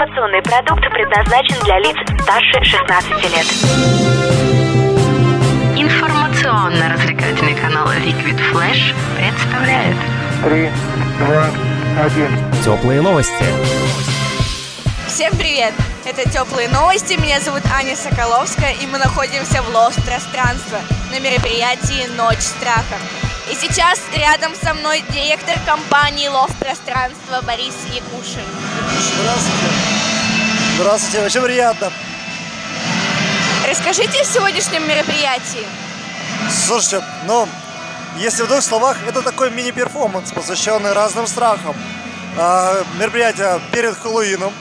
Информационный продукт предназначен для лиц старше 16 лет. Информационно-развлекательный канал Liquid Flash представляет Три, два, один. Теплые новости. Всем привет! Это «Теплые новости», меня зовут Аня Соколовская, и мы находимся в Lost пространство на мероприятии «Ночь страха». И сейчас рядом со мной директор компании Лов пространство Борис Якушин. Здравствуйте. Здравствуйте, очень приятно. Расскажите о сегодняшнем мероприятии. Слушайте, ну, если в двух словах, это такой мини-перформанс, посвященный разным страхам. А, мероприятие перед Хэллоуином.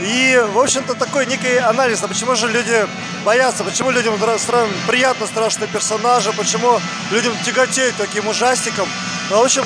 И, в общем-то, такой некий анализ, а почему же люди боятся, почему людям приятно страшные персонажи, почему людям тяготеют таким ужастиком. Ну, в общем,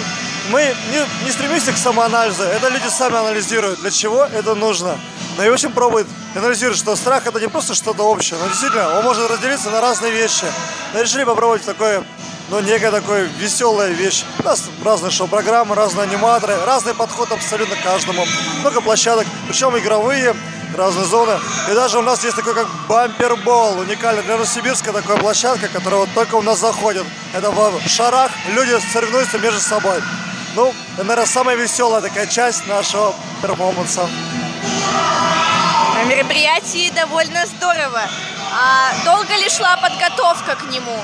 мы не, не стремимся к самоанализу, это люди сами анализируют, для чего это нужно. Ну и, в общем, пробуют анализировать, что страх это не просто что-то общее, но действительно, он может разделиться на разные вещи. Мы решили попробовать такое ну, некая такая веселая вещь. У нас разные шоу-программы, разные аниматоры, разный подход абсолютно каждому. Много площадок, причем игровые, разные зоны. И даже у нас есть такой как бампербол, уникальный для Новосибирска такая площадка, которая вот только у нас заходит. Это в шарах, люди соревнуются между собой. Ну, это, наверное, самая веселая такая часть нашего перформанса. На мероприятии довольно здорово. А долго ли шла подготовка к нему?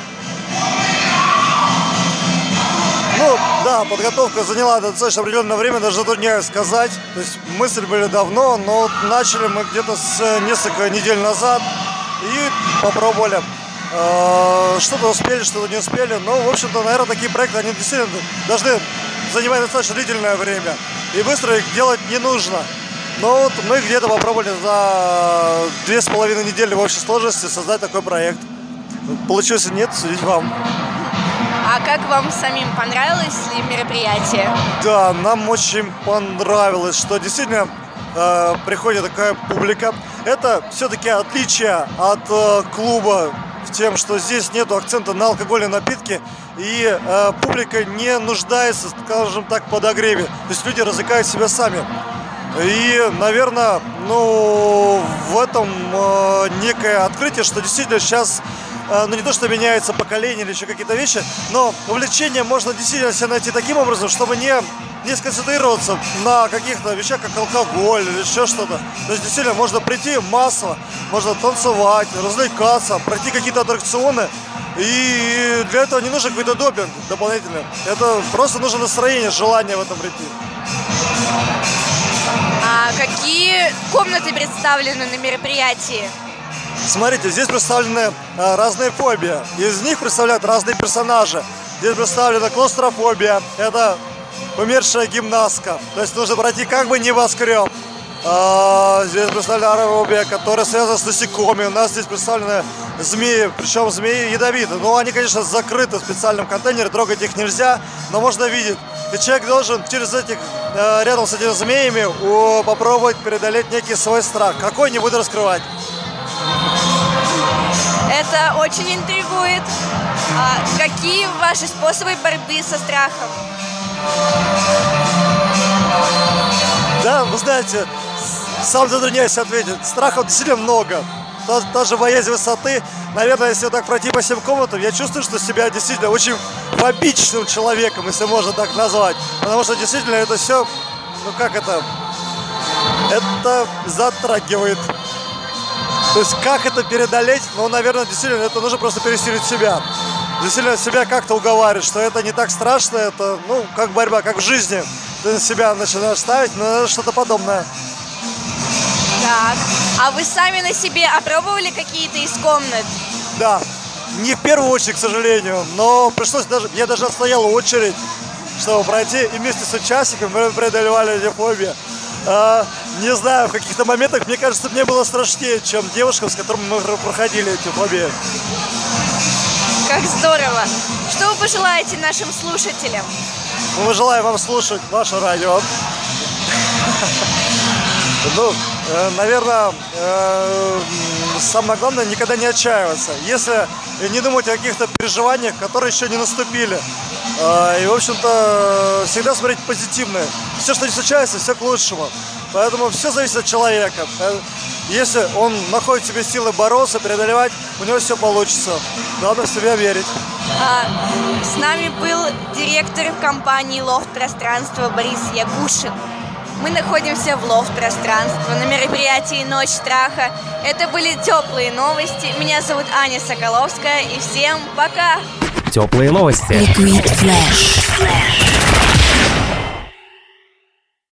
Ну, да, подготовка заняла достаточно определенное время, даже затрудняюсь сказать. То есть мысли были давно, но начали мы где-то с э, несколько недель назад и попробовали. Э, Что-то успели, что-то не успели. Но, в общем-то, наверное, такие проекты, они действительно должны занимать достаточно длительное время. И быстро их делать не нужно. Но вот мы где-то попробовали за две с половиной недели в общей сложности создать такой проект. Получилось нет, судить вам. А как вам самим понравилось ли мероприятие? Да, нам очень понравилось, что действительно э, приходит такая публика. Это все-таки отличие от э, клуба тем, что здесь нет акцента на алкогольные напитки, и э, публика не нуждается, скажем так, подогреве. То есть люди развлекают себя сами. И, наверное, ну, в этом э, некое открытие, что действительно сейчас, э, ну, не то, что меняется поколение или еще какие-то вещи, но увлечение можно действительно себя найти таким образом, чтобы не, не сконцентрироваться на каких-то вещах, как алкоголь или еще что-то. То есть, действительно, можно прийти массово, можно танцевать, развлекаться, пройти какие-то аттракционы, и для этого не нужен какой-то допинг дополнительный. Это просто нужно настроение, желание в этом прийти. А какие комнаты представлены на мероприятии? Смотрите, здесь представлены э, разные фобии. Из них представляют разные персонажи. Здесь представлена клаустрофобия. Это умершая гимнастка. То есть нужно пройти как бы небоскреб. А, здесь представлена аэробия, которая связана с насекомыми. У нас здесь представлены змеи, причем змеи ядовитые. Но они, конечно, закрыты в специальном контейнере, трогать их нельзя, но можно видеть. И человек должен через этих, э, рядом с этими змеями попробовать преодолеть некий свой страх. Какой не буду раскрывать. Это очень интригует. А какие ваши способы борьбы со страхом? Да, вы знаете, сам затрудняюсь ответить. Страхов действительно много. Та, та же боязнь высоты. Наверное, если вот так пройти по всем комнатам, я чувствую, что себя действительно очень фобичным человеком, если можно так назвать. Потому что действительно это все, ну как это, это затрагивает. То есть как это преодолеть? Ну, наверное, действительно, это нужно просто пересилить себя. Действительно, себя как-то уговаривать, что это не так страшно, это, ну, как борьба, как в жизни. Ты себя начинаешь ставить, но это что-то подобное. Так. А вы сами на себе опробовали какие-то из комнат? Да, не в первую очередь, к сожалению, но пришлось даже, я даже отстоял очередь, чтобы пройти, и вместе с участниками мы преодолевали эти фобии. А, не знаю, в каких-то моментах, мне кажется, мне было страшнее, чем девушкам, с которыми мы проходили эти фобии. Как здорово! Что вы пожелаете нашим слушателям? Мы желаем вам слушать ваше радио. Ну, наверное, э, самое главное никогда не отчаиваться. Если не думать о каких-то переживаниях, которые еще не наступили. Э, И, в общем-то, всегда смотреть позитивное. Все, что не случается, все к лучшему. Поэтому все зависит от человека. Э, Если он находит в себе силы бороться, преодолевать, у него все получится. Надо в себя верить. А, с нами был директор компании «Лофт пространства» Борис Якушин. Мы находимся в «Лофт пространства» на мероприятии «Ночь страха». Это были теплые новости. Меня зовут Аня Соколовская. И всем пока! Теплые новости. Liquid Flash.